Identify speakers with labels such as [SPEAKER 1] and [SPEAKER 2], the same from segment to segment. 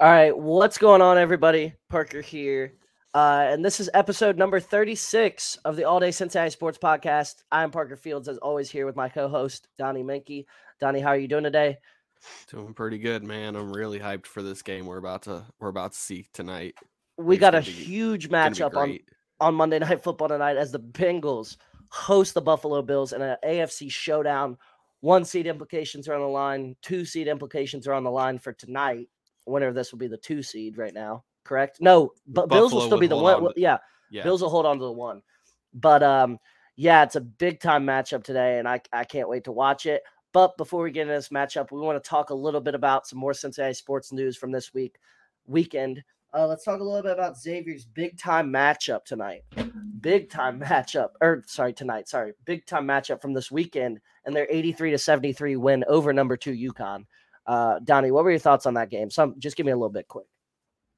[SPEAKER 1] All right, what's going on, everybody? Parker here. Uh, and this is episode number 36 of the All Day Cincinnati Sports Podcast. I'm Parker Fields, as always, here with my co host, Donnie Menke. Donnie, how are you doing today?
[SPEAKER 2] Doing pretty good, man. I'm really hyped for this game we're about to we're about to see tonight.
[SPEAKER 1] We got a be, huge matchup on, on Monday Night Football tonight as the Bengals host the Buffalo Bills in an AFC showdown. One seed implications are on the line, two seed implications are on the line for tonight winner this will be the two seed right now. Correct? No, but Buffalo Bills will still be the one. To, yeah, yeah, Bills will hold on to the one. But um, yeah, it's a big time matchup today, and I I can't wait to watch it. But before we get into this matchup, we want to talk a little bit about some more Cincinnati sports news from this week weekend. Uh, let's talk a little bit about Xavier's big time matchup tonight. Big time matchup, or sorry, tonight. Sorry, big time matchup from this weekend, and their 83 to 73 win over number two UConn. Uh, Donnie, what were your thoughts on that game? Some just give me a little bit quick.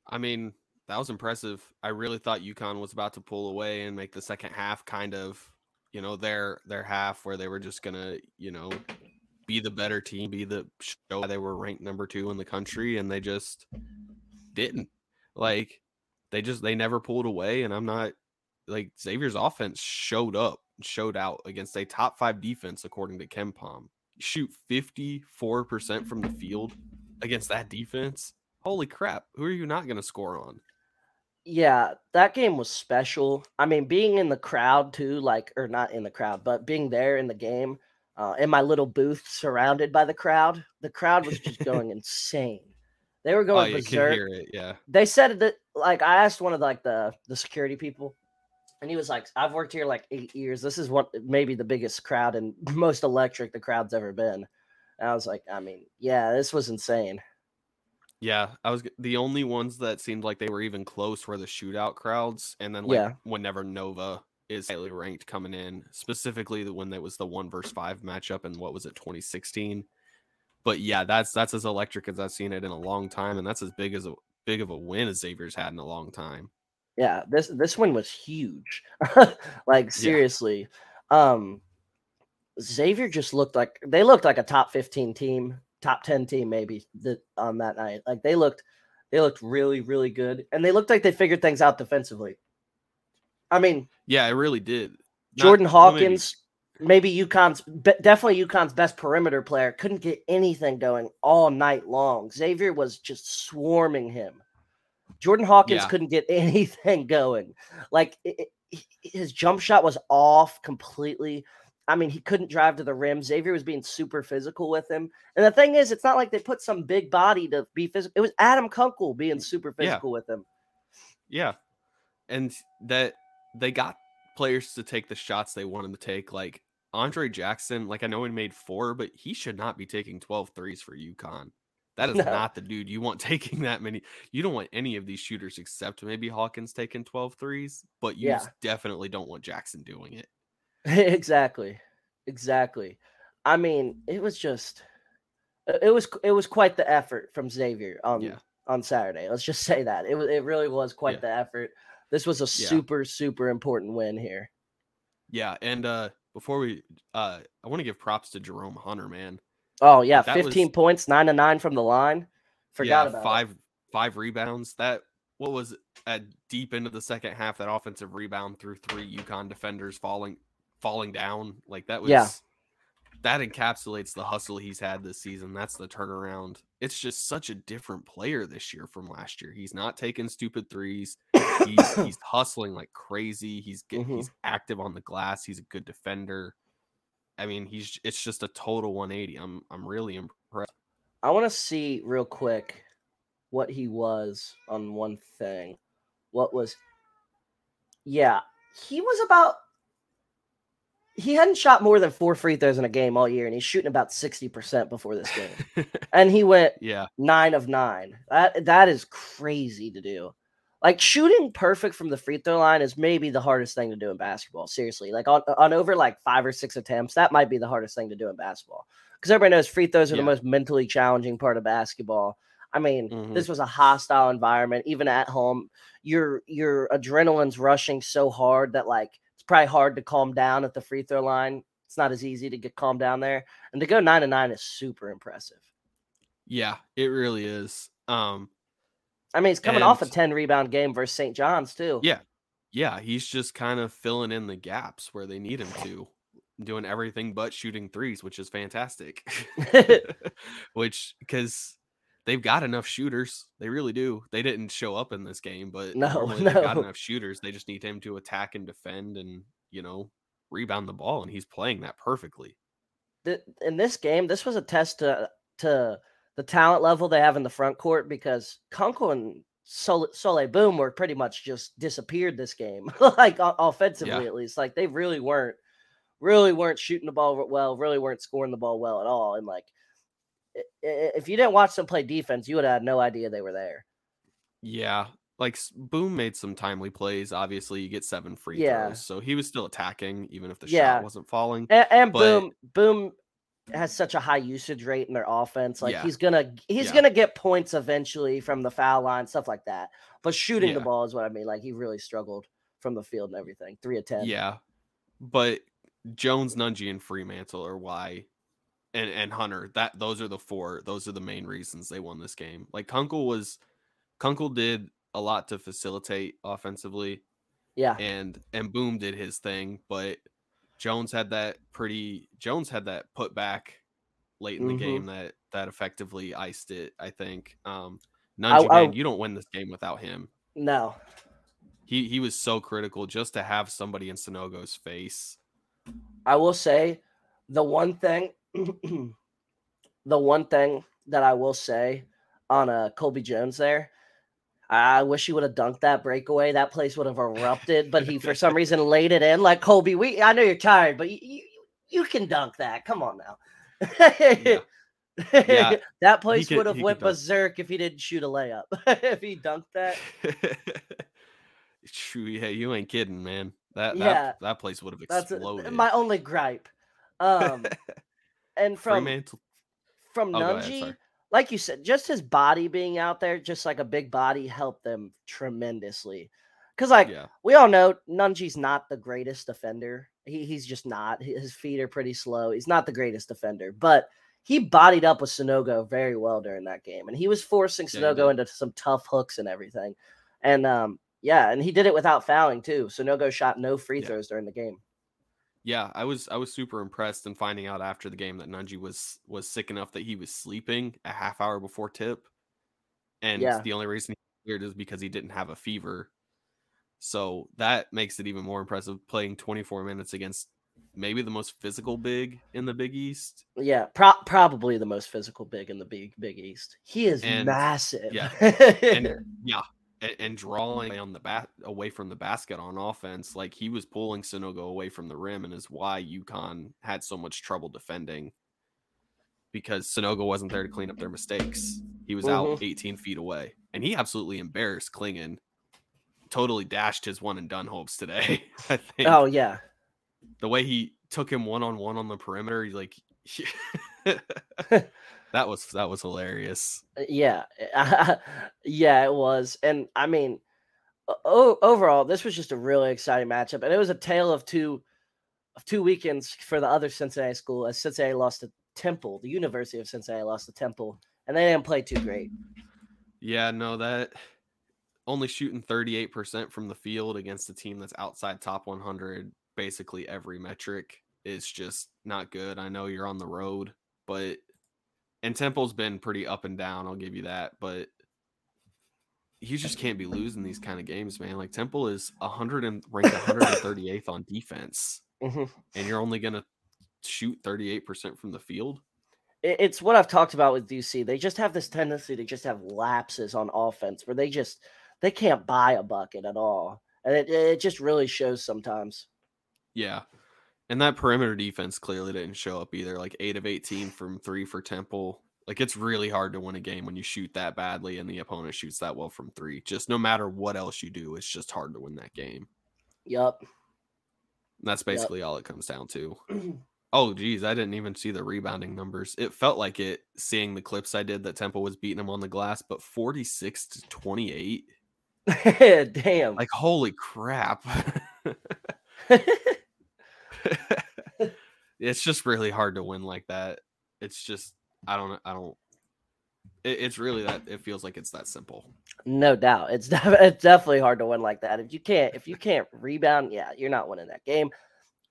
[SPEAKER 2] I mean, that was impressive. I really thought UConn was about to pull away and make the second half kind of, you know, their their half where they were just gonna, you know, be the better team, be the show they were ranked number two in the country, and they just didn't. Like they just they never pulled away, and I'm not like Xavier's offense showed up, showed out against a top five defense according to KenPom shoot 54% from the field against that defense, holy crap, who are you not going to score on?
[SPEAKER 1] Yeah, that game was special. I mean, being in the crowd too, like, or not in the crowd, but being there in the game, uh, in my little booth surrounded by the crowd, the crowd was just going insane. They were going oh, berserk.
[SPEAKER 2] It, yeah.
[SPEAKER 1] They said that, like, I asked one of like the the security people, and he was like, I've worked here like eight years. This is what maybe the biggest crowd and most electric the crowd's ever been. And I was like, I mean, yeah, this was insane.
[SPEAKER 2] Yeah, I was the only ones that seemed like they were even close were the shootout crowds, and then like yeah. whenever Nova is highly ranked coming in, specifically the when that was the one versus five matchup and what was it 2016. But yeah, that's that's as electric as I've seen it in a long time, and that's as big as a big of a win as Xavier's had in a long time.
[SPEAKER 1] Yeah, this this one was huge. like seriously. Yeah. Um Xavier just looked like they looked like a top 15 team, top 10 team maybe on that night. Like they looked they looked really really good and they looked like they figured things out defensively. I mean,
[SPEAKER 2] yeah, it really did.
[SPEAKER 1] Jordan Not, Hawkins maybe, maybe UConn's definitely UConn's best perimeter player couldn't get anything going all night long. Xavier was just swarming him. Jordan Hawkins yeah. couldn't get anything going. Like it, it, his jump shot was off completely. I mean, he couldn't drive to the rim. Xavier was being super physical with him. And the thing is, it's not like they put some big body to be physical. It was Adam Kunkel being super physical yeah. with him.
[SPEAKER 2] Yeah. And that they got players to take the shots they wanted to take. Like Andre Jackson, like I know he made four, but he should not be taking 12 threes for UConn. That is no. not the dude you want taking that many. You don't want any of these shooters except maybe Hawkins taking 12 threes, but you yeah. definitely don't want Jackson doing it.
[SPEAKER 1] exactly. Exactly. I mean, it was just it was it was quite the effort from Xavier on yeah. on Saturday. Let's just say that. It was it really was quite yeah. the effort. This was a super super important win here.
[SPEAKER 2] Yeah, and uh before we uh I want to give props to Jerome Hunter, man.
[SPEAKER 1] Oh yeah, that 15 was, points, nine to nine from the line. Forgot yeah, about
[SPEAKER 2] five
[SPEAKER 1] it.
[SPEAKER 2] five rebounds. That what was at deep into the second half, that offensive rebound through three UConn defenders falling falling down. Like that was yeah. that encapsulates the hustle he's had this season. That's the turnaround. It's just such a different player this year from last year. He's not taking stupid threes. He's he's hustling like crazy. He's getting mm-hmm. he's active on the glass. He's a good defender. I mean, he's it's just a total 180. I'm I'm really impressed.
[SPEAKER 1] I want to see real quick what he was on one thing. What was Yeah, he was about he hadn't shot more than four free throws in a game all year, and he's shooting about 60% before this game. and he went
[SPEAKER 2] yeah
[SPEAKER 1] nine of nine. That that is crazy to do. Like shooting perfect from the free throw line is maybe the hardest thing to do in basketball. Seriously, like on, on over like five or six attempts, that might be the hardest thing to do in basketball because everybody knows free throws are yeah. the most mentally challenging part of basketball. I mean, mm-hmm. this was a hostile environment, even at home. Your your adrenaline's rushing so hard that like it's probably hard to calm down at the free throw line. It's not as easy to get calm down there, and to go nine to nine is super impressive.
[SPEAKER 2] Yeah, it really is. Um,
[SPEAKER 1] I mean, he's coming and, off a 10 rebound game versus St. John's, too.
[SPEAKER 2] Yeah. Yeah. He's just kind of filling in the gaps where they need him to, doing everything but shooting threes, which is fantastic. which, because they've got enough shooters. They really do. They didn't show up in this game, but
[SPEAKER 1] no, no.
[SPEAKER 2] they've got enough shooters. They just need him to attack and defend and, you know, rebound the ball. And he's playing that perfectly.
[SPEAKER 1] In this game, this was a test to, to, the talent level they have in the front court because Kunkel and Sol- Souley Boum were pretty much just disappeared this game, like offensively yeah. at least. Like they really weren't, really weren't shooting the ball well, really weren't scoring the ball well at all. And like, if you didn't watch them play defense, you would have had no idea they were there.
[SPEAKER 2] Yeah, like Boum made some timely plays. Obviously, you get seven free yeah. throws, so he was still attacking even if the yeah. shot wasn't falling.
[SPEAKER 1] And, and but... Boum, Boum has such a high usage rate in their offense. Like yeah. he's gonna he's yeah. gonna get points eventually from the foul line, stuff like that. But shooting yeah. the ball is what I mean. Like he really struggled from the field and everything. Three of ten.
[SPEAKER 2] Yeah. But Jones, Nunge, and Freemantle are why and and Hunter, that those are the four, those are the main reasons they won this game. Like Kunkel was Kunkel did a lot to facilitate offensively.
[SPEAKER 1] Yeah.
[SPEAKER 2] And and Boum did his thing, but Jones had that pretty Jones had that put back late in the mm-hmm. game that that effectively iced it, I think. Um Nunge, I, man, you don't win this game without him.
[SPEAKER 1] No.
[SPEAKER 2] He he was so critical just to have somebody in Sanogo's face.
[SPEAKER 1] I will say the one thing the one thing that I will say on a uh, Colby Jones there I wish he would have dunked that breakaway. That place would have erupted, but he for some reason laid it in. Like Colby, we I know you're tired, but you you, you can dunk that. Come on now. yeah. yeah. that place would have went berserk if he didn't shoot a layup. if he dunked that.
[SPEAKER 2] True, yeah, you ain't kidding, man. That yeah. that, that place would have exploded.
[SPEAKER 1] That's a, my only gripe. Um and from from oh, Nunge, like you said, just his body being out there, just like a big body, helped them tremendously. Because, like, yeah. we all know Nunge's not the greatest defender. He, he's just not. His feet are pretty slow. He's not the greatest defender, but he bodied up with Sanogo very well during that game. And he was forcing Sanogo yeah, into some tough hooks and everything. And, um, yeah, and he did it without fouling, too. Sanogo shot no free yeah. throws during the game.
[SPEAKER 2] Yeah, I was I was super impressed in finding out after the game that Nunge was was sick enough that he was sleeping a half hour before tip, and yeah. the only reason he cleared is because he didn't have a fever. So that makes it even more impressive playing 24 minutes against maybe the most physical big in the Big East.
[SPEAKER 1] Yeah, pro- probably the most physical big in the Big Big East. He is and, massive.
[SPEAKER 2] Yeah, and yeah, and, and drawing on the bat away from the basket on offense. Like he was pulling Sanogo away from the rim, and is why UConn had so much trouble defending because Sanogo wasn't there to clean up their mistakes. He was mm-hmm. out 18 feet away, and he absolutely embarrassed Clingan. Totally dashed his one and done hopes today. I think.
[SPEAKER 1] Oh yeah,
[SPEAKER 2] the way he took him one on one on the perimeter, he's like that was that was hilarious.
[SPEAKER 1] Uh, yeah, yeah, it was, and I mean, o- overall, this was just a really exciting matchup, and it was a tale of two of two weekends for the other Cincinnati school. As Cincinnati lost to Temple, the University of Cincinnati lost to Temple, and they didn't play too great.
[SPEAKER 2] Yeah, no, that only shooting 38% from the field against a team that's outside top 100 basically every metric is just not good. I know you're on the road, but and Temple's been pretty up and down. I'll give you that, but you just can't be losing these kind of games, man. Like Temple is 100 and ranked 138th on defense, mm-hmm. and you're only gonna shoot 38% from the field.
[SPEAKER 1] It's what I've talked about with DC. They just have this tendency to just have lapses on offense where they just they can't buy a bucket at all, and it it just really shows sometimes.
[SPEAKER 2] Yeah, and that perimeter defense clearly didn't show up either. Like eight of 18 from three for Temple. Like it's really hard to win a game when you shoot that badly and the opponent shoots that well from three. Just no matter what else you do, it's just hard to win that game.
[SPEAKER 1] Yep.
[SPEAKER 2] that's basically yep. all it comes down to. oh, geez, I didn't even see the rebounding numbers. It felt like it seeing the clips I did that Temple was beating them on the glass, but 46 to 28.
[SPEAKER 1] Damn.
[SPEAKER 2] Like, holy crap. it's just really hard to win like that. It's just I don't I don't. It, it's really that it feels like it's that simple.
[SPEAKER 1] No doubt, it's def- it's definitely hard to win like that. If you can't if you can't rebound, yeah, you're not winning that game.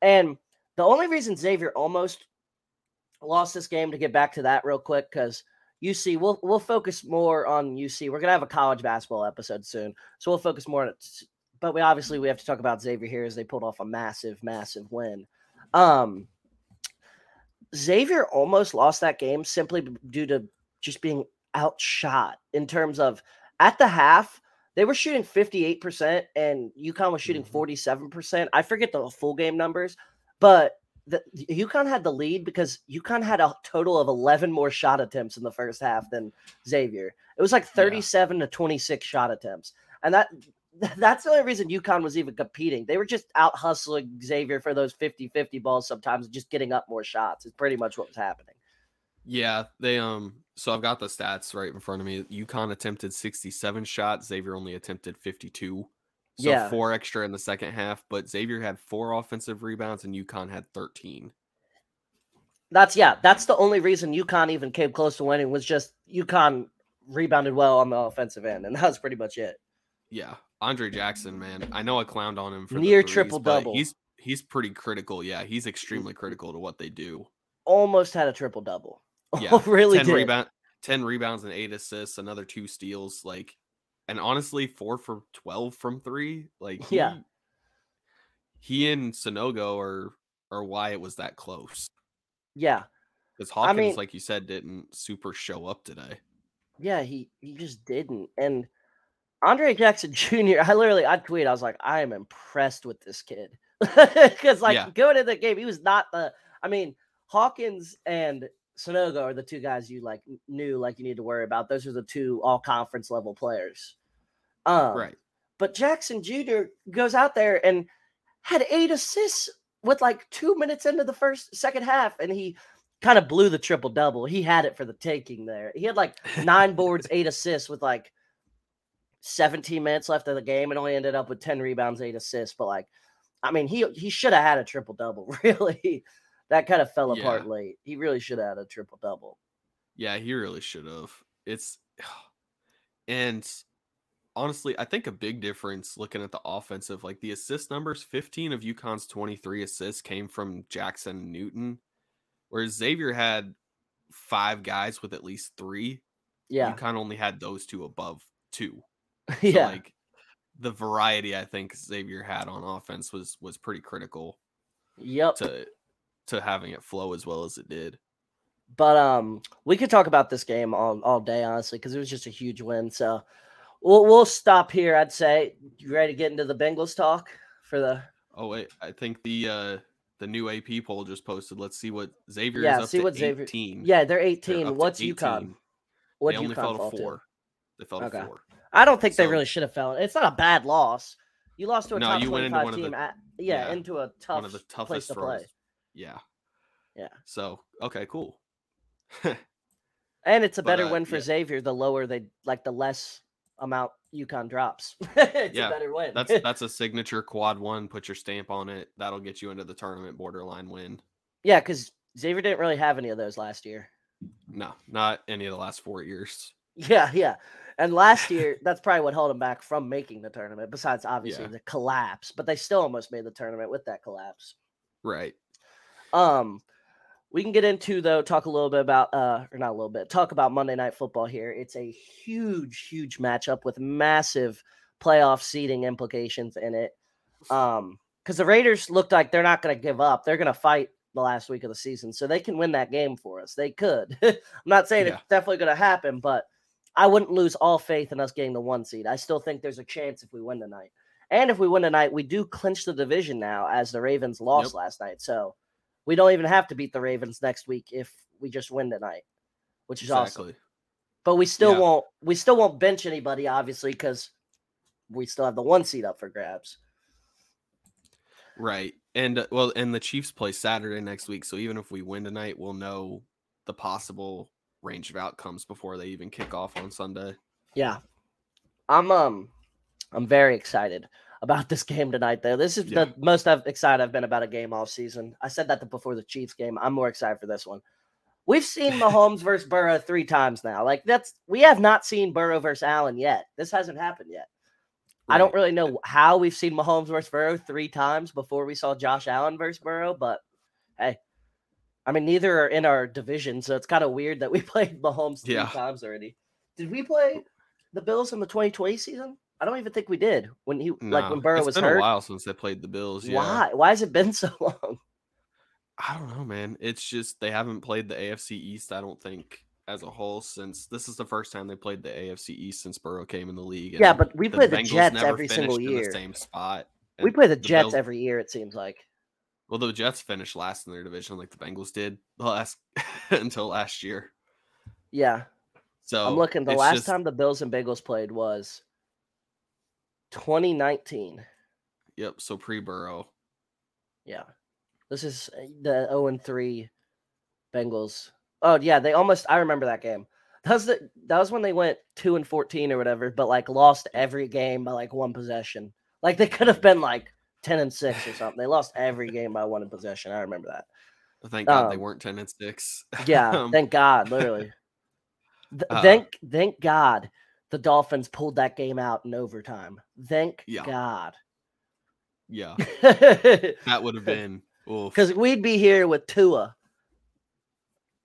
[SPEAKER 1] And the only reason Xavier almost lost this game to get back to that real quick because UC we'll we'll focus more on UC. We're gonna have a college basketball episode soon, so we'll focus more on it. But we obviously we have to talk about Xavier here as they pulled off a massive, massive win. Um, Xavier almost lost that game simply due to just being outshot in terms of at the half, they were shooting 58% and UConn was shooting 47%. Mm-hmm. I forget the full game numbers, but the, UConn had the lead because UConn had a total of 11 more shot attempts in the first half than Xavier. It was like 37 yeah. to 26 shot attempts. And that that's the only reason UConn was even competing. They were just out hustling Xavier for those 50-50 balls sometimes, just getting up more shots. It's pretty much what was happening.
[SPEAKER 2] Yeah, they um so I've got the stats right in front of me. UConn attempted 67 shots, Xavier only attempted 52. So yeah. four extra in the second half, but Xavier had four offensive rebounds and UConn had 13.
[SPEAKER 1] That's yeah, that's the only reason UConn even came close to winning was just UConn rebounded well on the offensive end, and that was pretty much it.
[SPEAKER 2] Yeah. Andre Jackson, man. I know I clowned on him for
[SPEAKER 1] near triple double.
[SPEAKER 2] He's he's pretty critical. Yeah, he's extremely critical to what they do.
[SPEAKER 1] Almost had a triple double. Yeah, really 10
[SPEAKER 2] did. Rebound, 10 rebounds and eight assists, another two steals. Like, and honestly, four for 12 from three. Like, he,
[SPEAKER 1] yeah.
[SPEAKER 2] He and Sanogo are, are why it was that close.
[SPEAKER 1] Yeah.
[SPEAKER 2] Because Hawkins, I mean, like you said, didn't super show up today.
[SPEAKER 1] Yeah, he, he just didn't. And Andre Jackson Jr., I literally, I tweet, I was like, I am impressed with this kid. Because, like, yeah. going into the game, he was not the, I mean, Hawkins and Sanogo are the two guys you like knew like you need to worry about. Those are the two all conference level players. Um,
[SPEAKER 2] right.
[SPEAKER 1] But Jackson Jr. goes out there and had eight assists with like two minutes into the first second half, and he kind of blew the triple double. He had it for the taking there. He had like nine boards, eight assists with like 17 minutes left of the game, and only ended up with 10 rebounds, eight assists. But like, I mean, he he should have had a triple double, really that kind of fell apart late. He really should have had a triple double.
[SPEAKER 2] Yeah, he really should have. It's and honestly, I think a big difference looking at the offensive, like the assist numbers, 15 of UConn's 23 assists came from Jackson Newton, whereas Xavier had five guys with at least three.
[SPEAKER 1] Yeah.
[SPEAKER 2] UConn only had those two above two.
[SPEAKER 1] So yeah. Like
[SPEAKER 2] the variety I think Xavier had on offense was was pretty critical.
[SPEAKER 1] Yep.
[SPEAKER 2] To to having it flow as well as it did.
[SPEAKER 1] But um, we could talk about this game all, all day, honestly, because it was just a huge win. So we'll we'll stop here. I'd say. You ready to get into the Bengals talk for the?
[SPEAKER 2] Oh wait, I think the uh the new AP poll just posted. Let's see what Xavier
[SPEAKER 1] yeah,
[SPEAKER 2] is up
[SPEAKER 1] see
[SPEAKER 2] to
[SPEAKER 1] what
[SPEAKER 2] 18. Xavier.
[SPEAKER 1] Yeah, they're 18. They're What's 18. UConn?
[SPEAKER 2] What they UConn only fell to four. To? They fell okay. four.
[SPEAKER 1] I don't think so, they really should have fell. It's not a bad loss. You lost to a
[SPEAKER 2] no,
[SPEAKER 1] top 25 team. The, at, yeah, yeah, into a tough one of the toughest place to play.
[SPEAKER 2] Yeah.
[SPEAKER 1] Yeah.
[SPEAKER 2] So okay, cool.
[SPEAKER 1] and it's a better uh, win for yeah. Xavier. The lower they like, the less amount UConn drops. it's yeah, a better win.
[SPEAKER 2] that's that's a signature quad one. Put your stamp on it. That'll get you into the tournament borderline win.
[SPEAKER 1] Yeah, because Xavier didn't really have any of those last year.
[SPEAKER 2] No, not any of the last four years.
[SPEAKER 1] Yeah, yeah. And last year, that's probably what held them back from making the tournament, besides obviously yeah. the collapse. But they still almost made the tournament with that collapse.
[SPEAKER 2] Right.
[SPEAKER 1] Um, we can get into though talk a little bit about uh or not a little bit talk about monday night football here it's a huge huge matchup with massive playoff seeding implications in it um because the raiders looked like they're not going to give up they're going to fight the last week of the season so they can win that game for us they could i'm not saying yeah. it's definitely going to happen but i wouldn't lose all faith in us getting the one seed i still think there's a chance if we win tonight and if we win tonight we do clinch the division now as the ravens lost yep. last night so we don't even have to beat the Ravens next week if we just win tonight, which is exactly. awesome. But we still yeah. won't we still won't bench anybody, obviously, because we still have the one seat up for grabs.
[SPEAKER 2] Right. And uh, well, and the Chiefs play Saturday next week. So even if we win tonight, we'll know the possible range of outcomes before they even kick off on Sunday.
[SPEAKER 1] Yeah. I'm um I'm very excited about this game tonight, though. This is yeah. the most I've excited I've been about a game all season. I said that before the Chiefs game. I'm more excited for this one. We've seen Mahomes versus Burrow three times now. Like that's we have not seen Burrow versus Allen yet. This hasn't happened yet. Right. I don't really know how we've seen Mahomes versus Burrow three times before we saw Josh Allen versus Burrow, but hey, I mean neither are in our division, so it's kind of weird that we played Mahomes three yeah. times already. Did we play the Bills in the 2020 season? I don't even think we did when he like when Burrow
[SPEAKER 2] it's
[SPEAKER 1] was
[SPEAKER 2] been
[SPEAKER 1] hurt.
[SPEAKER 2] a while since they played the Bills. Yeah.
[SPEAKER 1] Why? Why has it been so long?
[SPEAKER 2] I don't know, man. It's just they haven't played the AFC East. I don't think as a whole since this is the first time they played the AFC East since Burrow came in the league.
[SPEAKER 1] yeah, but we play the, the Jets every single year.
[SPEAKER 2] same spot.
[SPEAKER 1] We play the, the Jets Bills, every year. It seems like.
[SPEAKER 2] Well, the Jets finished last in their division, like the Bengals did last until last year.
[SPEAKER 1] Yeah. So I'm looking. The last just, time the Bills and Bengals played was 2019.
[SPEAKER 2] Yep. So pre Burrow.
[SPEAKER 1] Yeah. This is uh, the 0 and 3 Bengals. Oh yeah, they almost I remember that game. That was the that was when they went 2 and 14 or whatever, but like lost every game by like one possession. Like they could have been like 10 and 6 or something. They lost every game by one in possession. I remember that.
[SPEAKER 2] Thank God um, they weren't 10 and 6.
[SPEAKER 1] yeah, um, thank God, literally. uh, thank thank God the Dolphins pulled that game out in overtime. Thank yeah. God.
[SPEAKER 2] Yeah. that would have been
[SPEAKER 1] because we'd be here with Tua.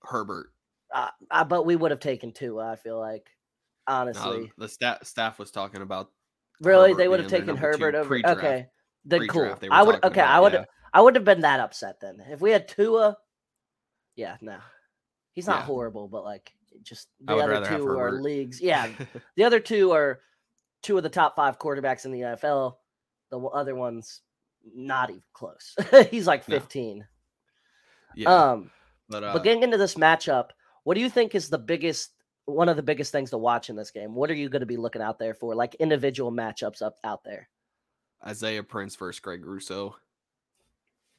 [SPEAKER 2] Herbert.
[SPEAKER 1] Uh, uh, but we would have taken Tua, I feel like. Honestly. No,
[SPEAKER 2] the staff staff was talking about
[SPEAKER 1] Really? Herbert they would have taken Herbert over. Okay. Then cool. I would okay, about, I would yeah. I would have been that upset then. If we had Tua, yeah, no. He's not yeah. horrible, but like just the other two are leagues. Yeah. the other two are two of the top five quarterbacks in the NFL. The other ones not even close. He's like 15. No. Yeah. Um, but, uh, but getting into this matchup, what do you think is the biggest one of the biggest things to watch in this game? What are you going to be looking out there for, like individual matchups up out there?
[SPEAKER 2] Isaiah Prince versus Greg Rousseau.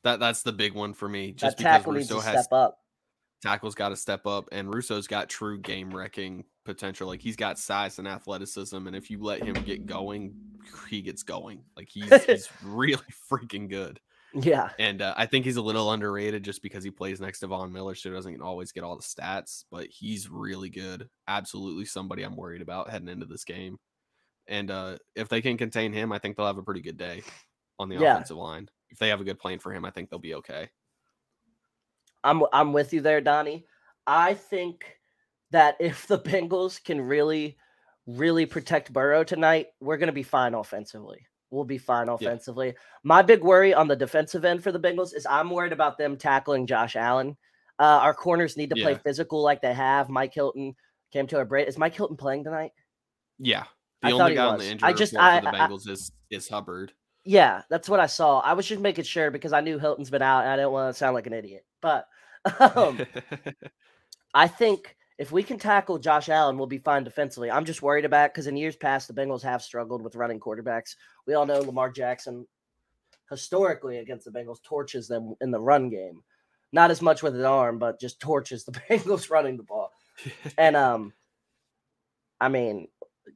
[SPEAKER 2] That that's the big one for me. Just because Rousseau has step up. Tackle's got to step up, and Rousseau's got true game wrecking potential. Like he's got size and athleticism, and if you let him get going, he gets going. Like he's he's really freaking good.
[SPEAKER 1] Yeah,
[SPEAKER 2] and uh, I think he's a little underrated just because he plays next to Von Miller, so doesn't always get all the stats. But he's really good. Absolutely, somebody I'm worried about heading into this game. And uh, if they can contain him, I think they'll have a pretty good day on the yeah. offensive line. If they have a good plan for him, I think they'll be okay.
[SPEAKER 1] I'm I'm with you there, Donnie. I think that if the Bengals can really, really protect Burrow tonight, we're going to be fine offensively. We'll be fine offensively. Yeah. My big worry on the defensive end for the Bengals is I'm worried about them tackling Josh Allen. Uh, our corners need to yeah. play physical like they have. Mike Hilton came to a break. Is Mike Hilton playing tonight?
[SPEAKER 2] Yeah. The I only guy on the injury I just, I, for the Bengals I, is is Hubbard.
[SPEAKER 1] Yeah, that's what I saw. I was just making sure because I knew Hilton's been out and I didn't want to sound like an idiot. But um, I think if we can tackle Josh Allen, we'll be fine defensively. I'm just worried about because in years past the Bengals have struggled with running quarterbacks. We all know Lamar Jackson historically against the Bengals torches them in the run game. Not as much with his arm, but just torches the Bengals running the ball. and um I mean,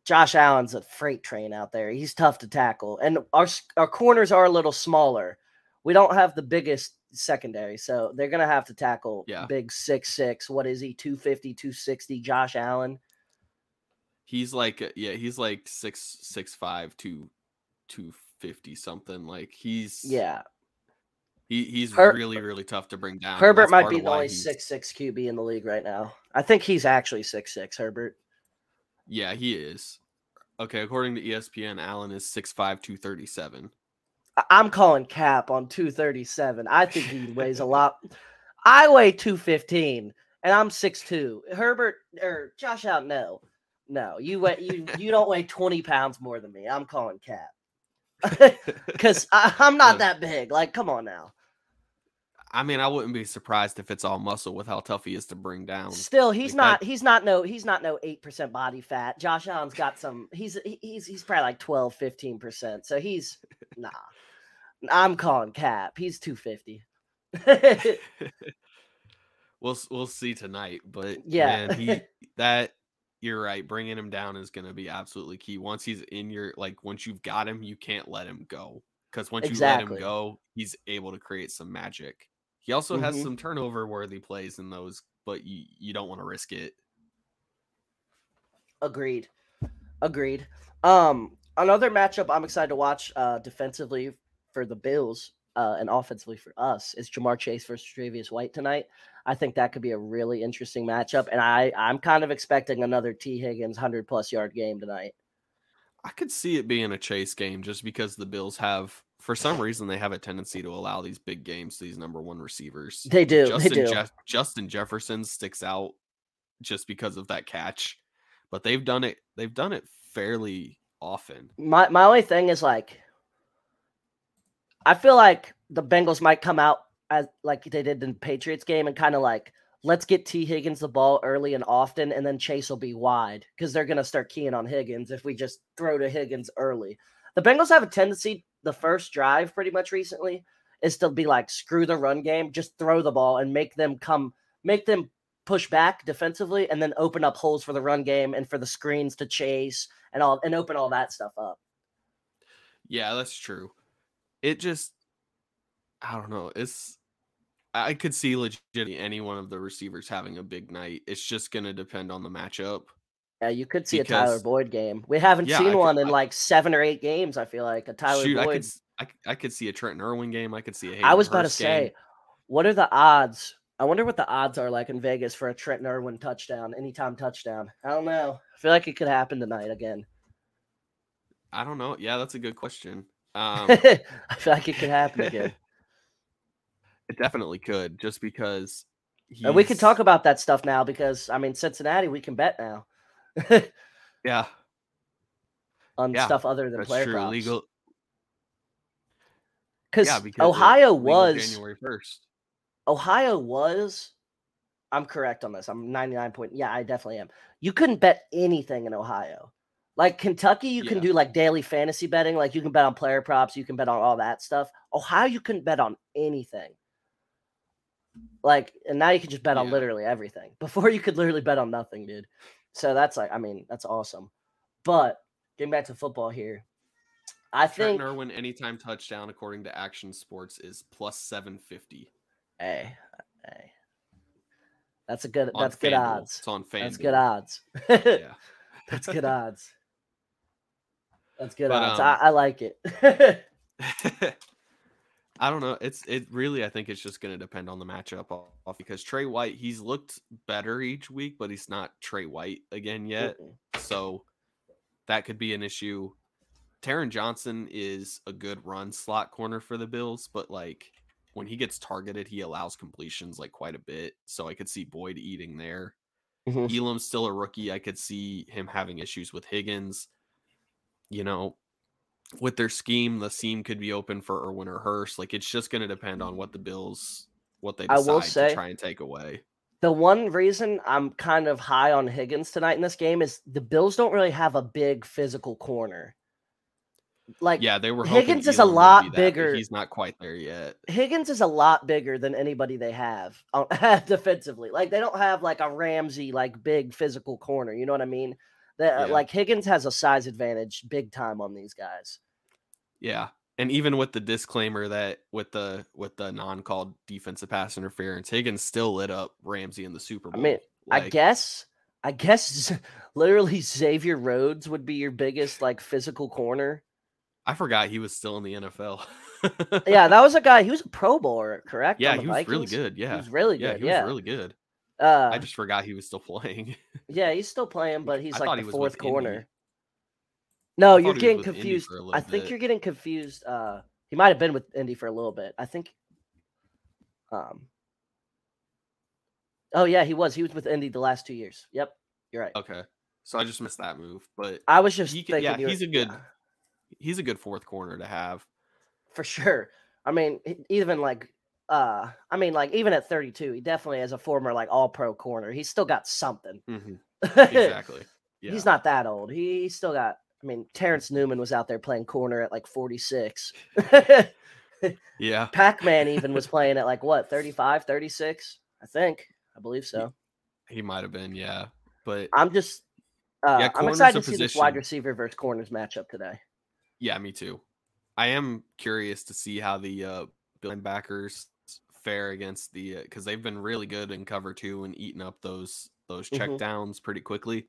[SPEAKER 1] Josh Allen's a freight train out there. He's tough to tackle. And our our corners are a little smaller. We don't have the biggest secondary. So they're going to have to tackle yeah. big six six. What is he? 250, 260, Josh Allen.
[SPEAKER 2] He's like uh, yeah, he's like six six five to two fifty something. Like he's
[SPEAKER 1] yeah.
[SPEAKER 2] He, he's Her- really really tough to bring down.
[SPEAKER 1] Herbert might be the only six six QB in the league right now. I think he's actually six six. Herbert.
[SPEAKER 2] Yeah, he is. Okay, according to ESPN, Allen is 6'5", 237.
[SPEAKER 1] I'm calling cap on 237. I think he weighs a lot. I weigh 215 and I'm 6'2. Herbert or Josh out, no. No, you weigh you you don't weigh 20 pounds more than me. I'm calling cap. Cause I, am not that big. Like, come on now.
[SPEAKER 2] I mean, I wouldn't be surprised if it's all muscle with how tough he is to bring down.
[SPEAKER 1] Still, he's like not. That... He's not no. He's not no eight percent body fat. Josh Allen's got some. He's he's he's probably like 12, 15 percent. So he's nah. I'm calling Cap. He's 250.
[SPEAKER 2] we'll we'll see tonight, but yeah, man, he that you're right. Bringing him down is going to be absolutely key. Once he's in your like, once you've got him, you can't let him go because once exactly. you let him go, he's able to create some magic. He also mm-hmm. has some turnover worthy plays in those but you, you don't want to risk it.
[SPEAKER 1] Agreed. Agreed. Um, another matchup I'm excited to watch uh, defensively for the Bills uh, and offensively for us is Ja'Marr Chase versus Tre'Davious White tonight. I think that could be a really interesting matchup, and I I'm kind of expecting another Tee Higgins hundred plus yard game tonight.
[SPEAKER 2] I could see it being a chase game just because the Bills have, for some reason, they have a tendency to allow these big games to these number one receivers.
[SPEAKER 1] They do.
[SPEAKER 2] Justin,
[SPEAKER 1] they do.
[SPEAKER 2] Jeff, Justin Jefferson sticks out just because of that catch, but they've done it. They've done it fairly often.
[SPEAKER 1] My my only thing is like, I feel like the Bengals might come out as like they did in the Patriots game and kind of like let's get Tee Higgins the ball early and often, and then Chase will be wide because they're gonna start keying on Higgins if we just throw to Higgins early. The Bengals have a tendency the first drive pretty much recently is to be like screw the run game, just throw the ball and make them come make them push back defensively and then open up holes for the run game and for the screens to chase and all and open all that stuff up.
[SPEAKER 2] Yeah, that's true. It just I don't know. It's I could see legit any one of the receivers having a big night. It's just going to depend on the matchup.
[SPEAKER 1] Yeah, you could see because, a Tyler Boyd game. We haven't yeah, seen one in I, like seven or eight games. I feel like a Tyler shoot, Boyd.
[SPEAKER 2] I could, I, I could see a Trenton Irwin game. I could see a.
[SPEAKER 1] Hayden I was about Hurst to say, what are the odds? I wonder what the odds are like in Vegas for a Trenton Irwin touchdown, anytime touchdown. I don't know. I feel like it could happen tonight again.
[SPEAKER 2] I don't know. Yeah, that's a good question. Um,
[SPEAKER 1] I feel like it could happen again.
[SPEAKER 2] It definitely could, just because.
[SPEAKER 1] And we can talk about that stuff now because I mean Cincinnati, we can bet now.
[SPEAKER 2] yeah.
[SPEAKER 1] On yeah, stuff other than player true. props.
[SPEAKER 2] Legal.
[SPEAKER 1] Yeah, because Ohio was
[SPEAKER 2] January first.
[SPEAKER 1] Ohio was. I'm correct on this. I'm 99 point. Yeah, I definitely am. You couldn't bet anything in Ohio. Like Kentucky, you yeah. can do like daily fantasy betting. Like you can bet on player props. You can bet on all that stuff. Ohio, you couldn't bet on anything. Like, and now you can just bet yeah. on literally everything. Before you could literally bet on nothing, dude. So that's like, I mean, that's awesome. But getting back to football here, I Trent think
[SPEAKER 2] Irwin anytime touchdown according to Action Sports is plus seven fifty.
[SPEAKER 1] Hey, hey, that's a good. On that's good odds.
[SPEAKER 2] It's on FanDuel.
[SPEAKER 1] That's good odds. yeah, that's good odds. That's good but, odds. Um, I, I like it.
[SPEAKER 2] I don't know. It's it really. I think it's just going to depend on the matchup off because Trey White he's looked better each week, but he's not Trey White again yet. Mm-hmm. So that could be an issue. Taron Johnson is a good run slot corner for the Bills, but like when he gets targeted, he allows completions like quite a bit. So I could see Boyd eating there. mm-hmm. Elam's still a rookie. I could see him having issues with Higgins. You know, with their scheme, the seam could be open for Irwin or Hurst. Like it's just going to depend on what the Bills what they decide I will say, to try and take away.
[SPEAKER 1] The one reason I'm kind of high on Higgins tonight in this game is the Bills don't really have a big physical corner. Like
[SPEAKER 2] yeah, they were
[SPEAKER 1] Higgins is a lot
[SPEAKER 2] that,
[SPEAKER 1] bigger.
[SPEAKER 2] He's not quite there yet.
[SPEAKER 1] Higgins is a lot bigger than anybody they have uh, defensively. Like they don't have like a Ramsey like big physical corner. You know what I mean? That yeah. like Higgins has a size advantage big time on these guys.
[SPEAKER 2] Yeah. And even with the disclaimer that with the with the non-called defensive pass interference, Higgins still lit up Ramsey in the Super Bowl.
[SPEAKER 1] I mean, like, I guess I guess literally Xavier Rhodes would be your biggest like physical corner.
[SPEAKER 2] I forgot he was still in the NFL.
[SPEAKER 1] yeah, that was a guy. He was a Pro Bowler, correct?
[SPEAKER 2] Yeah, he was Vikings? really good. Yeah,
[SPEAKER 1] he was really good. Yeah,
[SPEAKER 2] he
[SPEAKER 1] yeah.
[SPEAKER 2] was really good. Uh, I just forgot he was still playing.
[SPEAKER 1] yeah, he's still playing, but he's I like the fourth corner. Indy. No, you're getting confused. I think bit. you're getting confused. Uh, he might have been with Indy for a little bit. I think. Um. Oh yeah, he was. He was with Indy the last two years. Yep, you're right.
[SPEAKER 2] Okay, so I just missed that move, but
[SPEAKER 1] I was just
[SPEAKER 2] he
[SPEAKER 1] thinking.
[SPEAKER 2] Yeah, he's a good. Yeah. He's a good fourth corner to have.
[SPEAKER 1] For sure. I mean, even like uh I mean like even at 32, he definitely as a former like all pro corner, he's still got something.
[SPEAKER 2] Mm-hmm. Exactly. Yeah.
[SPEAKER 1] He's not that old. He, he's still got I mean, Terrence Newman was out there playing corner at like 46.
[SPEAKER 2] yeah.
[SPEAKER 1] Pac-Man even was playing at like what, 35, 36? I think. I believe so.
[SPEAKER 2] He, he might have been, yeah. But
[SPEAKER 1] I'm just uh, yeah, I'm excited to see this wide receiver versus corners matchup today.
[SPEAKER 2] Yeah, me too. I am curious to see how the uh linebackers fare against the because uh, they've been really good in cover two and eating up those those check mm-hmm. downs pretty quickly.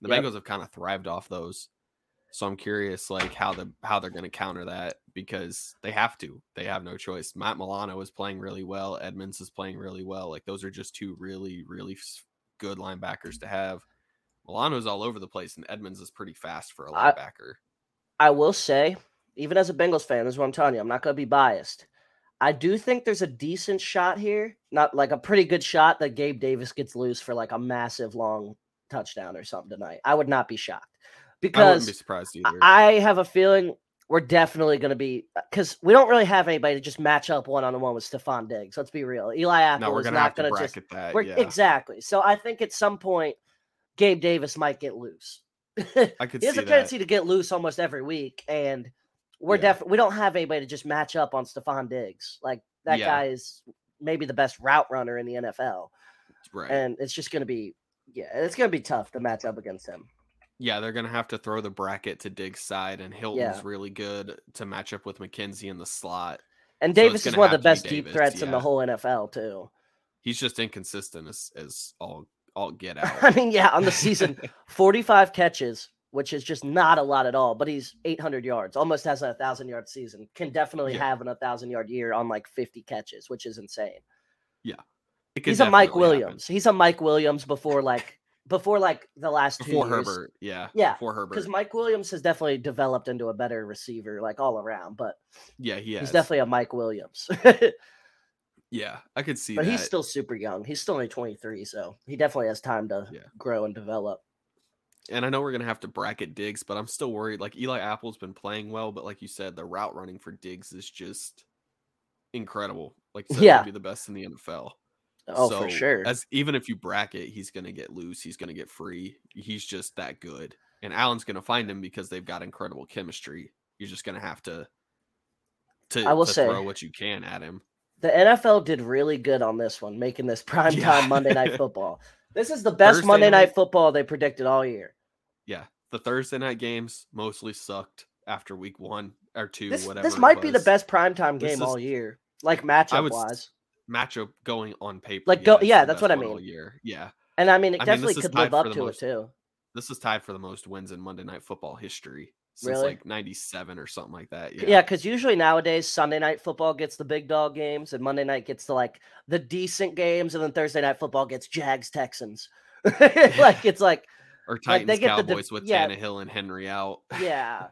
[SPEAKER 2] The yep. Bengals have kind of thrived off those. So I'm curious, like how the how they're going to counter that because they have to. They have no choice. Matt Milano is playing really well. Edmunds is playing really well. Like those are just two really really good linebackers to have. Milano's all over the place, and Edmunds is pretty fast for a linebacker.
[SPEAKER 1] I, I will say, even as a Bengals fan, this is what I'm telling you. I'm not going to be biased. I do think there's a decent shot here, not like a pretty good shot that Gabe Davis gets loose for like a massive long touchdown or something tonight. I would not be shocked because I wouldn't
[SPEAKER 2] be surprised either.
[SPEAKER 1] I have a feeling we're definitely going to be uh, because we don't really have anybody to just match up one on one with Stefon Diggs. Let's be real. Eli Apple no, we're gonna is not going to just
[SPEAKER 2] that.
[SPEAKER 1] Yeah. Exactly. So I think at some point Gabe Davis might get loose.
[SPEAKER 2] I could.
[SPEAKER 1] he has
[SPEAKER 2] a
[SPEAKER 1] tendency to get loose almost every week, and we're yeah. definitely we don't have anybody to just match up on Stefon Diggs. Like that yeah. guy is maybe the best route runner in the NFL.
[SPEAKER 2] Right.
[SPEAKER 1] And it's just going to be yeah, it's to be tough to match up against him.
[SPEAKER 2] Yeah, they're going to have to throw the bracket to Diggs' side, and Hilton's yeah. really good to match up with McKenzie in the slot.
[SPEAKER 1] And Davis so is one of the best deep threats yeah. in the whole NFL too.
[SPEAKER 2] He's just inconsistent as, as all all get out.
[SPEAKER 1] I mean, yeah, on the season, 45 catches, which is just not a lot at all, but he's 800 yards, almost has a thousand yard season, can definitely yeah. have an a thousand yard year on like 50 catches, which is insane.
[SPEAKER 2] Yeah.
[SPEAKER 1] He's a Mike Williams. Happen. He's a Mike Williams before like before like the last
[SPEAKER 2] before
[SPEAKER 1] two
[SPEAKER 2] years. Herbert, yeah,
[SPEAKER 1] yeah,
[SPEAKER 2] before Herbert,
[SPEAKER 1] because Mike Williams has definitely developed into a better receiver, like all around. But
[SPEAKER 2] yeah, he
[SPEAKER 1] he's definitely a Mike Williams.
[SPEAKER 2] yeah, I could see,
[SPEAKER 1] but
[SPEAKER 2] that.
[SPEAKER 1] he's still super young. He's still only twenty three, so he definitely has time to yeah. grow and develop
[SPEAKER 2] and I know we're gonna have to bracket Diggs, but I'm still worried. Like Eli Apple's been playing well, but like you said, the route running for Diggs is just incredible. Like said, yeah, be the best in the NFL.
[SPEAKER 1] Oh, so, for sure.
[SPEAKER 2] As even if you bracket, he's gonna get loose. He's gonna get free. He's just that good. And Allen's gonna find him because they've got incredible chemistry. You're just gonna have to to, I will to say, throw what you can at him.
[SPEAKER 1] The NFL did really good on this one, making this prime time Monday night football. This is the best Thursday Monday night, night football they predicted all year.
[SPEAKER 2] Yeah, the Thursday night games mostly sucked after week one or two,
[SPEAKER 1] this,
[SPEAKER 2] whatever.
[SPEAKER 1] This might be the best primetime game is, all year, like matchup wise.
[SPEAKER 2] Matchup going on paper,
[SPEAKER 1] like go, yeah, that's what I mean.
[SPEAKER 2] All year, yeah,
[SPEAKER 1] and I mean it I definitely mean, could live up to most, it too.
[SPEAKER 2] This is tied for the most wins in Monday Night Football history since
[SPEAKER 1] really?
[SPEAKER 2] like 97 or something like that.
[SPEAKER 1] Yeah, because yeah, usually nowadays Sunday night football gets the big dog games and Monday night gets the like the decent games, and then Thursday night football gets Jags Texans. like it's like
[SPEAKER 2] or Titans like Cowboys the, with yeah, Tannehill and Henry out.
[SPEAKER 1] yeah.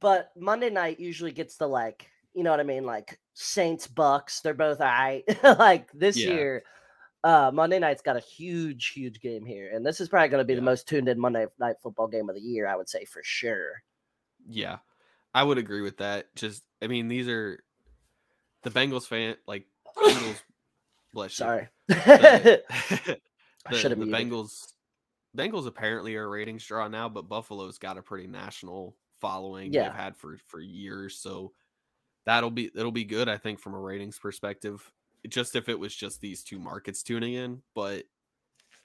[SPEAKER 1] But Monday night usually gets the like, you know what I mean? Like Saints Bucks. They're both all right. like this yeah. year, uh Monday night's got a huge, huge game here. And this is probably gonna be yeah. the most tuned in Monday night football game of the year, I would say for sure.
[SPEAKER 2] Yeah. I would agree with that. Just I mean, these are the Bengals fan like Bengals bless
[SPEAKER 1] you. Sorry.
[SPEAKER 2] The, the, the Bengals Bengals apparently are a ratings draw now, but Buffalo's got a pretty national following yeah. they've had for for years. So that'll be it'll be good, I think, from a ratings perspective. Just if it was just these two markets tuning in, but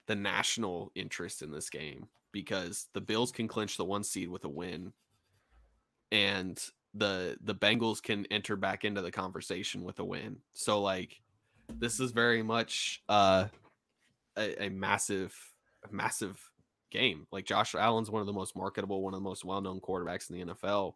[SPEAKER 2] the national interest in this game because the Bills can clinch the one seed with a win, and the the Bengals can enter back into the conversation with a win. So like this is very much uh a, a massive, massive game. Like Josh Allen's one of the most marketable, one of the most well-known quarterbacks in the NFL.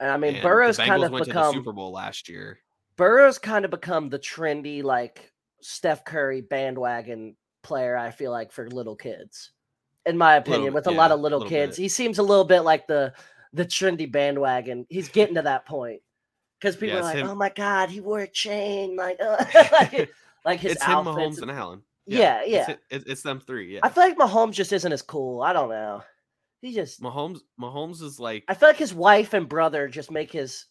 [SPEAKER 1] And I mean, and Burrow's kind of become
[SPEAKER 2] Super Bowl last year.
[SPEAKER 1] Burrow's kind of become the trendy like Steph Curry bandwagon player. I feel like for little kids, in my opinion, with a yeah, lot of little, kids, bit. he seems a little bit like the the trendy bandwagon. He's getting to that point because people yeah, are like, him. "Oh my god, he wore a chain!" Like, uh, like, like his
[SPEAKER 2] it's
[SPEAKER 1] outfits.
[SPEAKER 2] him, Mahomes, and Allen.
[SPEAKER 1] Yeah, yeah.
[SPEAKER 2] It's, it's, them three. Yeah.
[SPEAKER 1] I feel like Mahomes just isn't as cool. I don't know. He just
[SPEAKER 2] Mahomes. Mahomes is like.
[SPEAKER 1] I feel like his wife and brother just make his.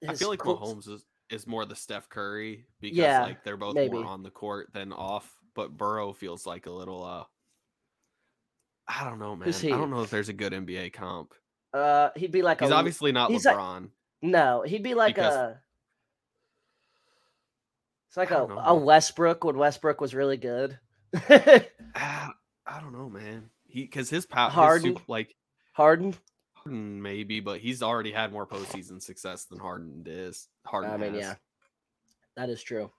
[SPEAKER 2] his I feel like cool... Mahomes is, is more the Steph Curry because yeah, like they're both maybe. more on the court than off. But Burrow feels like a little. uh I don't know, man. I don't know if there's a good NBA comp.
[SPEAKER 1] Uh, he'd be like
[SPEAKER 2] he's
[SPEAKER 1] a,
[SPEAKER 2] obviously not LeBron.
[SPEAKER 1] no, he'd be like because... a it's like a, a Westbrook when Westbrook was really good.
[SPEAKER 2] I, I don't know, man. He because his power, Harden, super, like
[SPEAKER 1] Harden,
[SPEAKER 2] Harden maybe, but he's already had more postseason success than Harden is. Harden. I mean, has. yeah,
[SPEAKER 1] that is true.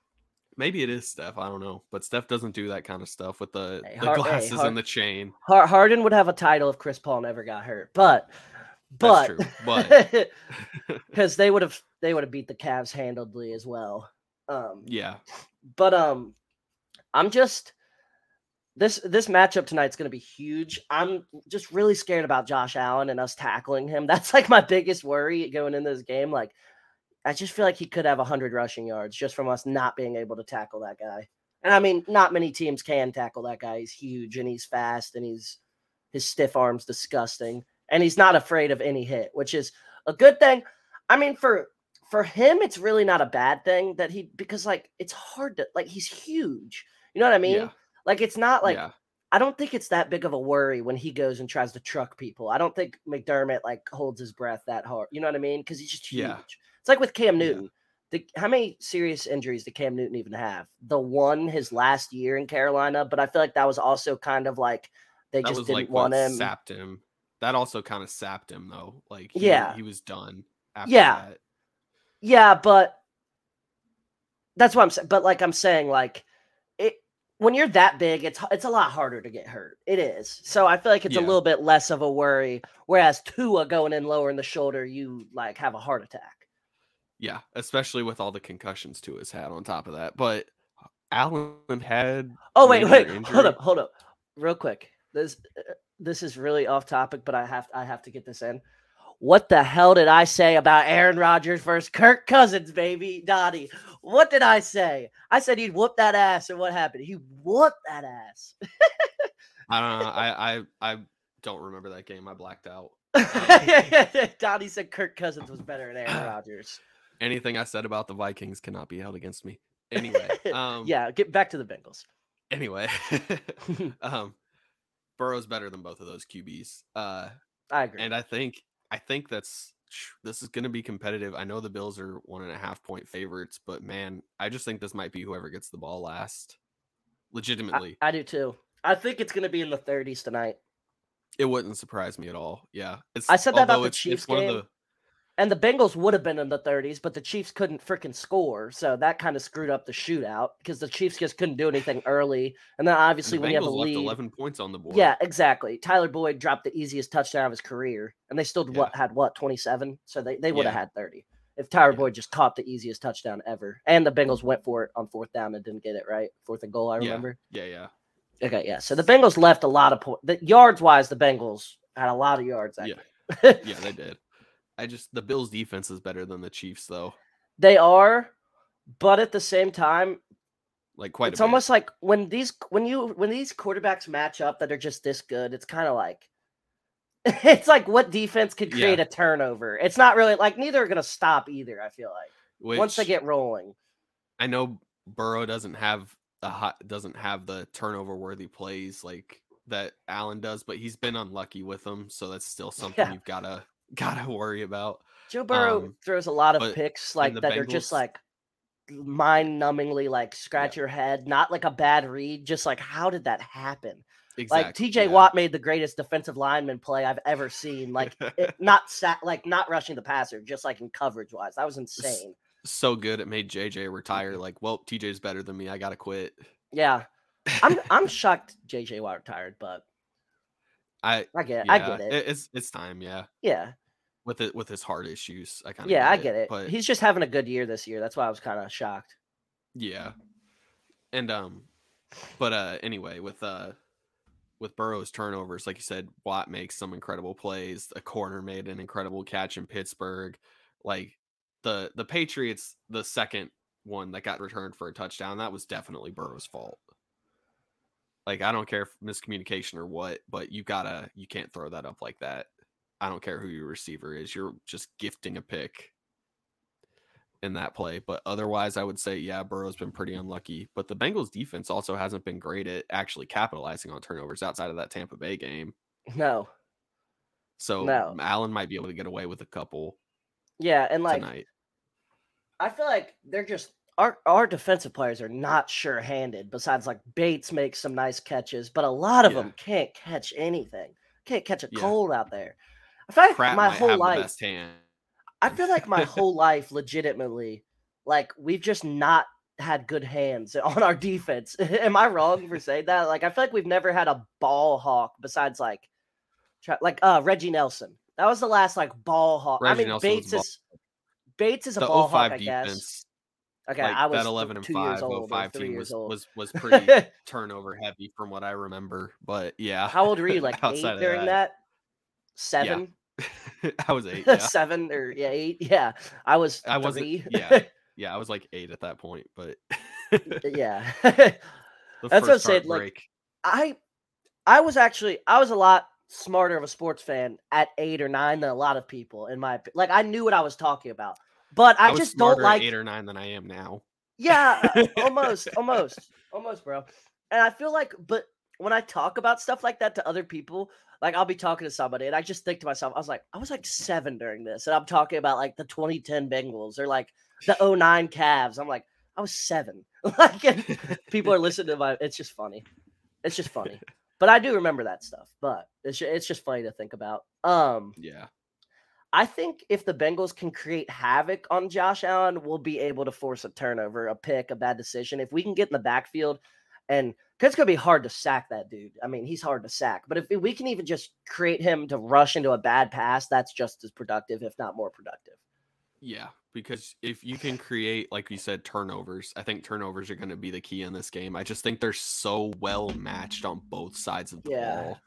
[SPEAKER 2] Maybe it is Steph. I don't know, but Steph doesn't do that kind of stuff with the, hey, the glasses hey, Hard- and the chain.
[SPEAKER 1] Harden would have a title if Chris Paul never got hurt, but but true, but because they would have they would have beat the Cavs handedly as well. Um,
[SPEAKER 2] yeah,
[SPEAKER 1] but um, I'm just this this matchup tonight's going to be huge. I'm just really scared about Josh Allen and us tackling him. That's like my biggest worry going into this game. Like I just feel like he could have 100 rushing yards just from us not being able to tackle that guy. And I mean, not many teams can tackle that guy. He's huge and he's fast and he's his stiff arms disgusting and he's not afraid of any hit, which is a good thing. I mean, for for him, it's really not a bad thing that he because like it's hard to like he's huge. You know what I mean? Yeah. Like it's not like yeah. I don't think it's that big of a worry when he goes and tries to truck people. I don't think McDermott like holds his breath that hard. You know what I mean? Because he's just huge. Yeah. It's like with Cam Newton. The, how many serious injuries did Cam Newton even have? The one his last year in Carolina, but I feel like that was also kind of like they that just didn't like want him.
[SPEAKER 2] Sapped him. That also kind of sapped him though. Like he,
[SPEAKER 1] yeah,
[SPEAKER 2] he was done.
[SPEAKER 1] yeah,
[SPEAKER 2] that.
[SPEAKER 1] yeah, but that's what I'm saying. But like I'm saying, like it when you're that big, it's it's a lot harder to get hurt. It is. So I feel like it's yeah. a little bit less of a worry. Whereas Tua going in lower in the shoulder, you like have a heart attack.
[SPEAKER 2] Yeah, especially with all the concussions to his head on top of that. But Allen had.
[SPEAKER 1] Oh wait, wait, hold up, hold up, real quick. This uh, this is really off topic, but I have I have to get this in. What the hell did I say about Aaron Rodgers versus Kirk Cousins, baby, Donnie? What did I say? I said he'd whoop that ass, and what happened? He whooped that ass.
[SPEAKER 2] I don't know. I, I I don't remember that game. I blacked out.
[SPEAKER 1] Donnie said Kirk Cousins was better than Aaron Rodgers
[SPEAKER 2] anything I said about the Vikings cannot be held against me. Anyway, um,
[SPEAKER 1] yeah, get back to the Bengals.
[SPEAKER 2] Anyway, um, Burrow's better than both of those QBs. Uh,
[SPEAKER 1] I agree,
[SPEAKER 2] and I think I think that's this is going to be competitive. I know the Bills are one and a half point favorites, but man, I just think this might be whoever gets the ball last. Legitimately,
[SPEAKER 1] I, I do too. I think it's going to be in the 30s tonight.
[SPEAKER 2] It wouldn't surprise me at all. Yeah,
[SPEAKER 1] it's, I said that about the Chiefs game. The, and the Bengals would have been in the 30s, but the Chiefs couldn't freaking score. So that kind of screwed up the shootout because the Chiefs just couldn't do anything early. And then obviously
[SPEAKER 2] and the
[SPEAKER 1] when
[SPEAKER 2] Bengals
[SPEAKER 1] you have a lead,
[SPEAKER 2] 11 points on the board.
[SPEAKER 1] Yeah, exactly. Tyler Boyd dropped the easiest touchdown of his career, and they still yeah. what had what 27, so they, they would have yeah. had 30 if Tyler yeah. Boyd just caught the easiest touchdown ever. And the Bengals went for it on fourth down and didn't get it right. Fourth and goal, I remember.
[SPEAKER 2] Yeah, yeah.
[SPEAKER 1] Okay, yeah. So the Bengals left a lot of points. Yards wise, the Bengals had a lot of yards.
[SPEAKER 2] Yeah, yeah, they did. I just the Bills defense is better than the Chiefs though.
[SPEAKER 1] They are, but at the same time,
[SPEAKER 2] like quite.
[SPEAKER 1] It's almost like when these when you when these quarterbacks match up that are just this good. It's kind of like it's like what defense could create yeah. a turnover. It's not really like neither are going to stop either. I feel like Which, once they get rolling.
[SPEAKER 2] I know Burrow doesn't have the hot doesn't have the turnover worthy plays like that Allen does, but he's been unlucky with them, so that's still something yeah. you've got to gotta worry about.
[SPEAKER 1] Joe Burrow um, throws a lot of picks like that Bengals, are just like mind numbingly like scratch yeah. your head, not like a bad read, just like how did that happen? Exactly, like TJ yeah. Watt made the greatest defensive lineman play I've ever seen. Like it, not sat like not rushing the passer, just like in coverage wise. That was insane.
[SPEAKER 2] So good it made JJ retire. Like, well, TJ's better than me. I gotta quit.
[SPEAKER 1] Yeah. I'm I'm shocked JJ Watt retired, but
[SPEAKER 2] I
[SPEAKER 1] I get it. Yeah, I get it.
[SPEAKER 2] It's it's time, yeah.
[SPEAKER 1] Yeah.
[SPEAKER 2] With it with his heart issues, I kind of
[SPEAKER 1] yeah,
[SPEAKER 2] get
[SPEAKER 1] I get it.
[SPEAKER 2] But
[SPEAKER 1] he's just having a good year this year. That's why I was kind of shocked.
[SPEAKER 2] Yeah, and um, but uh, anyway, with uh, with Burrow's turnovers, like you said, Watt makes some incredible plays. A corner made an incredible catch in Pittsburgh. Like the the Patriots, the second one that got returned for a touchdown, that was definitely Burrow's fault. Like I don't care if miscommunication or what, but you gotta you can't throw that up like that. I don't care who your receiver is. You're just gifting a pick in that play. But otherwise, I would say, yeah, Burrow's been pretty unlucky. But the Bengals defense also hasn't been great at actually capitalizing on turnovers outside of that Tampa Bay game.
[SPEAKER 1] No.
[SPEAKER 2] So no. Allen might be able to get away with a couple.
[SPEAKER 1] Yeah, and like
[SPEAKER 2] tonight.
[SPEAKER 1] I feel like they're just our our defensive players are not sure-handed. Besides, like Bates makes some nice catches, but a lot of yeah. them can't catch anything. Can't catch a yeah. cold out there. I feel like Pratt my whole life. I feel like my whole life, legitimately, like we've just not had good hands on our defense. Am I wrong for saying that? Like I feel like we've never had a ball hawk besides like like uh Reggie Nelson. That was the last like ball hawk. Reggie I mean Nelson Bates is Bates is a the ball hawk, I guess. Okay,
[SPEAKER 2] like
[SPEAKER 1] I was
[SPEAKER 2] that 11 and 5 old, 05 team was, was was pretty turnover heavy from what I remember. But yeah.
[SPEAKER 1] How old were you? Like eight during that? that? Seven?
[SPEAKER 2] Yeah. I was eight. Yeah.
[SPEAKER 1] Seven or yeah, eight. Yeah. I was
[SPEAKER 2] I wasn't yeah. Yeah, I was like eight at that point, but
[SPEAKER 1] yeah. That's what I said. Like I I was actually I was a lot smarter of a sports fan at eight or nine than a lot of people in my like I knew what I was talking about. But I, I just don't like
[SPEAKER 2] eight or nine than I am now.
[SPEAKER 1] Yeah, uh, almost, almost, almost, bro. And I feel like, but when I talk about stuff like that to other people, like I'll be talking to somebody and I just think to myself, I was like, I was like seven during this, and I'm talking about like the 2010 Bengals or like the 09 Cavs. I'm like, I was seven. like, people are listening to my. It's just funny. It's just funny. But I do remember that stuff. But it's it's just funny to think about. Um,
[SPEAKER 2] yeah.
[SPEAKER 1] I think if the Bengals can create havoc on Josh Allen, we'll be able to force a turnover, a pick, a bad decision. If we can get in the backfield and it's going to be hard to sack that dude. I mean, he's hard to sack. But if we can even just create him to rush into a bad pass, that's just as productive, if not more productive.
[SPEAKER 2] Yeah, because if you can create, like you said, turnovers, I think turnovers are going to be the key in this game. I just think they're so well matched on both sides of the yeah. ball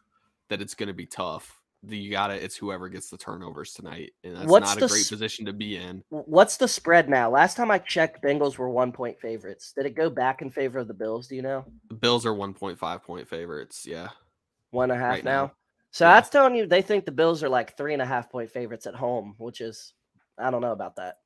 [SPEAKER 2] that it's going to be tough you got it. It's whoever gets the turnovers tonight, and that's what's not a great position to be in.
[SPEAKER 1] What's the spread now? Last time I checked, Bengals were one point favorites. Did it go back in favor of the Bills? Do you know?
[SPEAKER 2] The Bills are one point five point favorites. Yeah,
[SPEAKER 1] one and a half right now. now. So yeah. that's telling you they think the Bills are like three and a half point favorites at home, which is I don't know about that.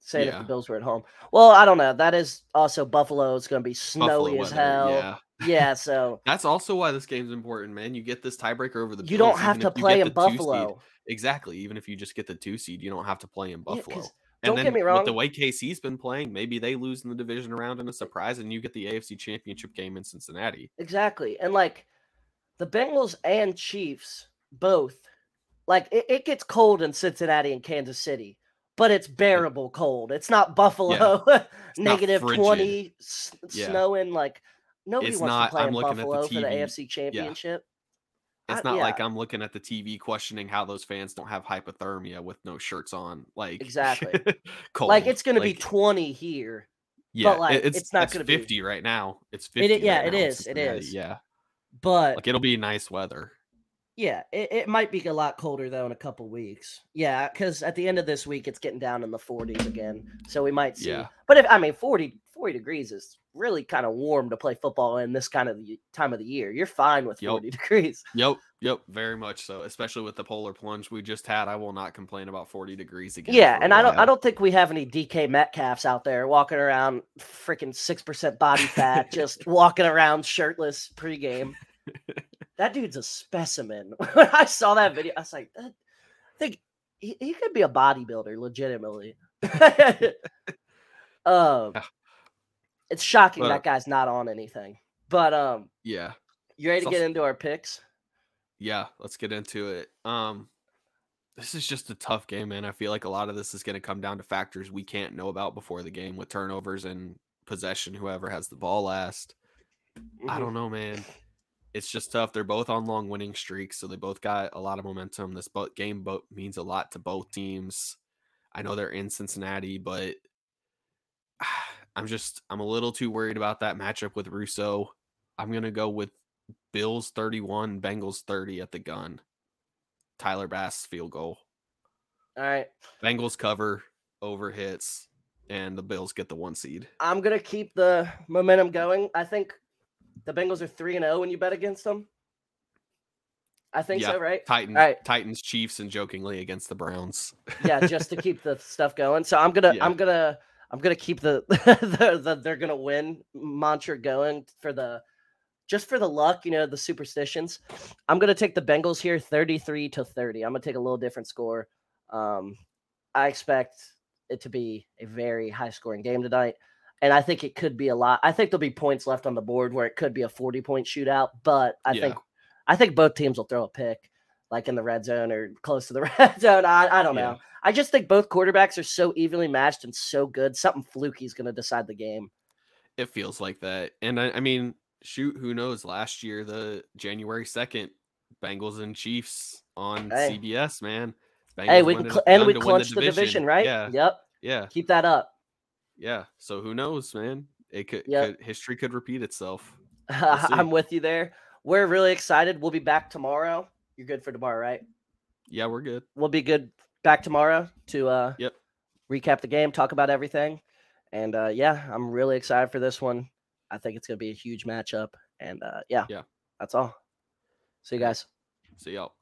[SPEAKER 1] Saying yeah. if the Bills were at home. Well, I don't know. That is also Buffalo. It's going to be snowy as hell.
[SPEAKER 2] Yeah.
[SPEAKER 1] Yeah, so
[SPEAKER 2] that's also why this game's important, man. You get this tiebreaker over the.
[SPEAKER 1] You Bills, don't have to play in Buffalo.
[SPEAKER 2] Exactly. Even if you just get the two seed, you don't have to play in Buffalo. Yeah,
[SPEAKER 1] and don't get me wrong.
[SPEAKER 2] With the way KC's been playing, maybe they lose in the division round in a surprise, and you get the AFC Championship game in Cincinnati.
[SPEAKER 1] Exactly, and like the Bengals and Chiefs both, like it, it gets cold in Cincinnati and Kansas City but it's bearable cold. It's not Buffalo yeah. it's negative not 20 s- yeah. snowing like Nobody it's wants not, to play I'm in Buffalo the for the AFC Championship.
[SPEAKER 2] Yeah. It's I, not like I'm looking at the TV questioning how those fans don't have hypothermia with no shirts on. Like
[SPEAKER 1] exactly, cold. like it's going to be 20 here. Yeah, but like it's, it's not going to be
[SPEAKER 2] 50 right now. It's 50.
[SPEAKER 1] It, yeah, right it is. It is.
[SPEAKER 2] Yeah,
[SPEAKER 1] but
[SPEAKER 2] like it'll be nice weather.
[SPEAKER 1] Yeah, it, it might be a lot colder though in a couple weeks. Yeah, because at the end of this week it's getting down in the 40s again, so we might see. Yeah. But if I mean 40 40 degrees is really kind of warm to play football in this kind of time of the year. You're fine with 40 degrees.
[SPEAKER 2] Yep. Yep. Very much so. Especially with the polar plunge we just had. I will not complain about 40 degrees again.
[SPEAKER 1] Yeah. And I don't I don't think we have any DK Metcalfs out there walking around freaking 6% body fat, just walking around shirtless pregame. that dude's a specimen. when I saw that video, I was like, I think he, he could be a bodybuilder legitimately. um, it's shocking but, that guy's not on anything. But um,
[SPEAKER 2] yeah.
[SPEAKER 1] You ready to get also, into our picks?
[SPEAKER 2] Yeah, let's get into it. Um, this is just a tough game, man. I feel like a lot of this is going to come down to factors we can't know about before the game with turnovers and possession. Whoever has the ball last, mm-hmm. I don't know, man. It's just tough. They're both on long winning streaks, so they both got a lot of momentum. This game means a lot to both teams. I know they're in Cincinnati, but I'm just I'm a little too worried about that matchup with Rousseau. I'm gonna go with Bills 31, Bengals 30 at the gun. Tyler Bass field goal.
[SPEAKER 1] All right.
[SPEAKER 2] Bengals cover over hits, and the Bills get the one seed.
[SPEAKER 1] I'm gonna keep the momentum going. I think the Bengals are three and zero oh when you bet against them. I think yeah. so, right?
[SPEAKER 2] Titans, right. Titans, Chiefs, and jokingly against the Browns.
[SPEAKER 1] yeah, just to keep the stuff going. So I'm gonna, yeah. I'm gonna I'm gonna keep the, the, the they're gonna win mantra going for the just for the luck, you know, the superstitions. I'm gonna take the Bengals here, 33 to 30. I'm gonna take a little different score. Um, I expect it to be a very high scoring game tonight. And I think it could be a lot. I think there'll be points left on the board where it could be a 40 point shootout, but I yeah. think I think both teams will throw a pick. like in the red zone or close to the red zone. I, I don't
[SPEAKER 2] Yeah.
[SPEAKER 1] know. I just think both quarterbacks are so evenly matched and so good. Something fluky is going to decide the game.
[SPEAKER 2] It feels like that. And I, I mean, shoot, who knows? Last year, the January 2nd, Bengals and Chiefs on
[SPEAKER 1] Hey.
[SPEAKER 2] CBS, man.
[SPEAKER 1] hey, we can cl- and we
[SPEAKER 2] to win
[SPEAKER 1] clinched the division, right?
[SPEAKER 2] Yeah.
[SPEAKER 1] Yep.
[SPEAKER 2] Yeah.
[SPEAKER 1] Keep that up.
[SPEAKER 2] Yeah. So who knows, man? It could,
[SPEAKER 1] Yep.
[SPEAKER 2] could history could repeat itself. see.
[SPEAKER 1] I'm with you there. We're really excited. We'll be back tomorrow. You're good for tomorrow, right?
[SPEAKER 2] Yeah, we're good.
[SPEAKER 1] We'll be good back tomorrow to uh
[SPEAKER 2] Yep.
[SPEAKER 1] recap the game, talk about everything. And uh yeah, I'm really excited for this one. I think it's gonna be a huge matchup. And uh yeah,
[SPEAKER 2] Yeah.
[SPEAKER 1] that's all. See you guys.
[SPEAKER 2] See y'all.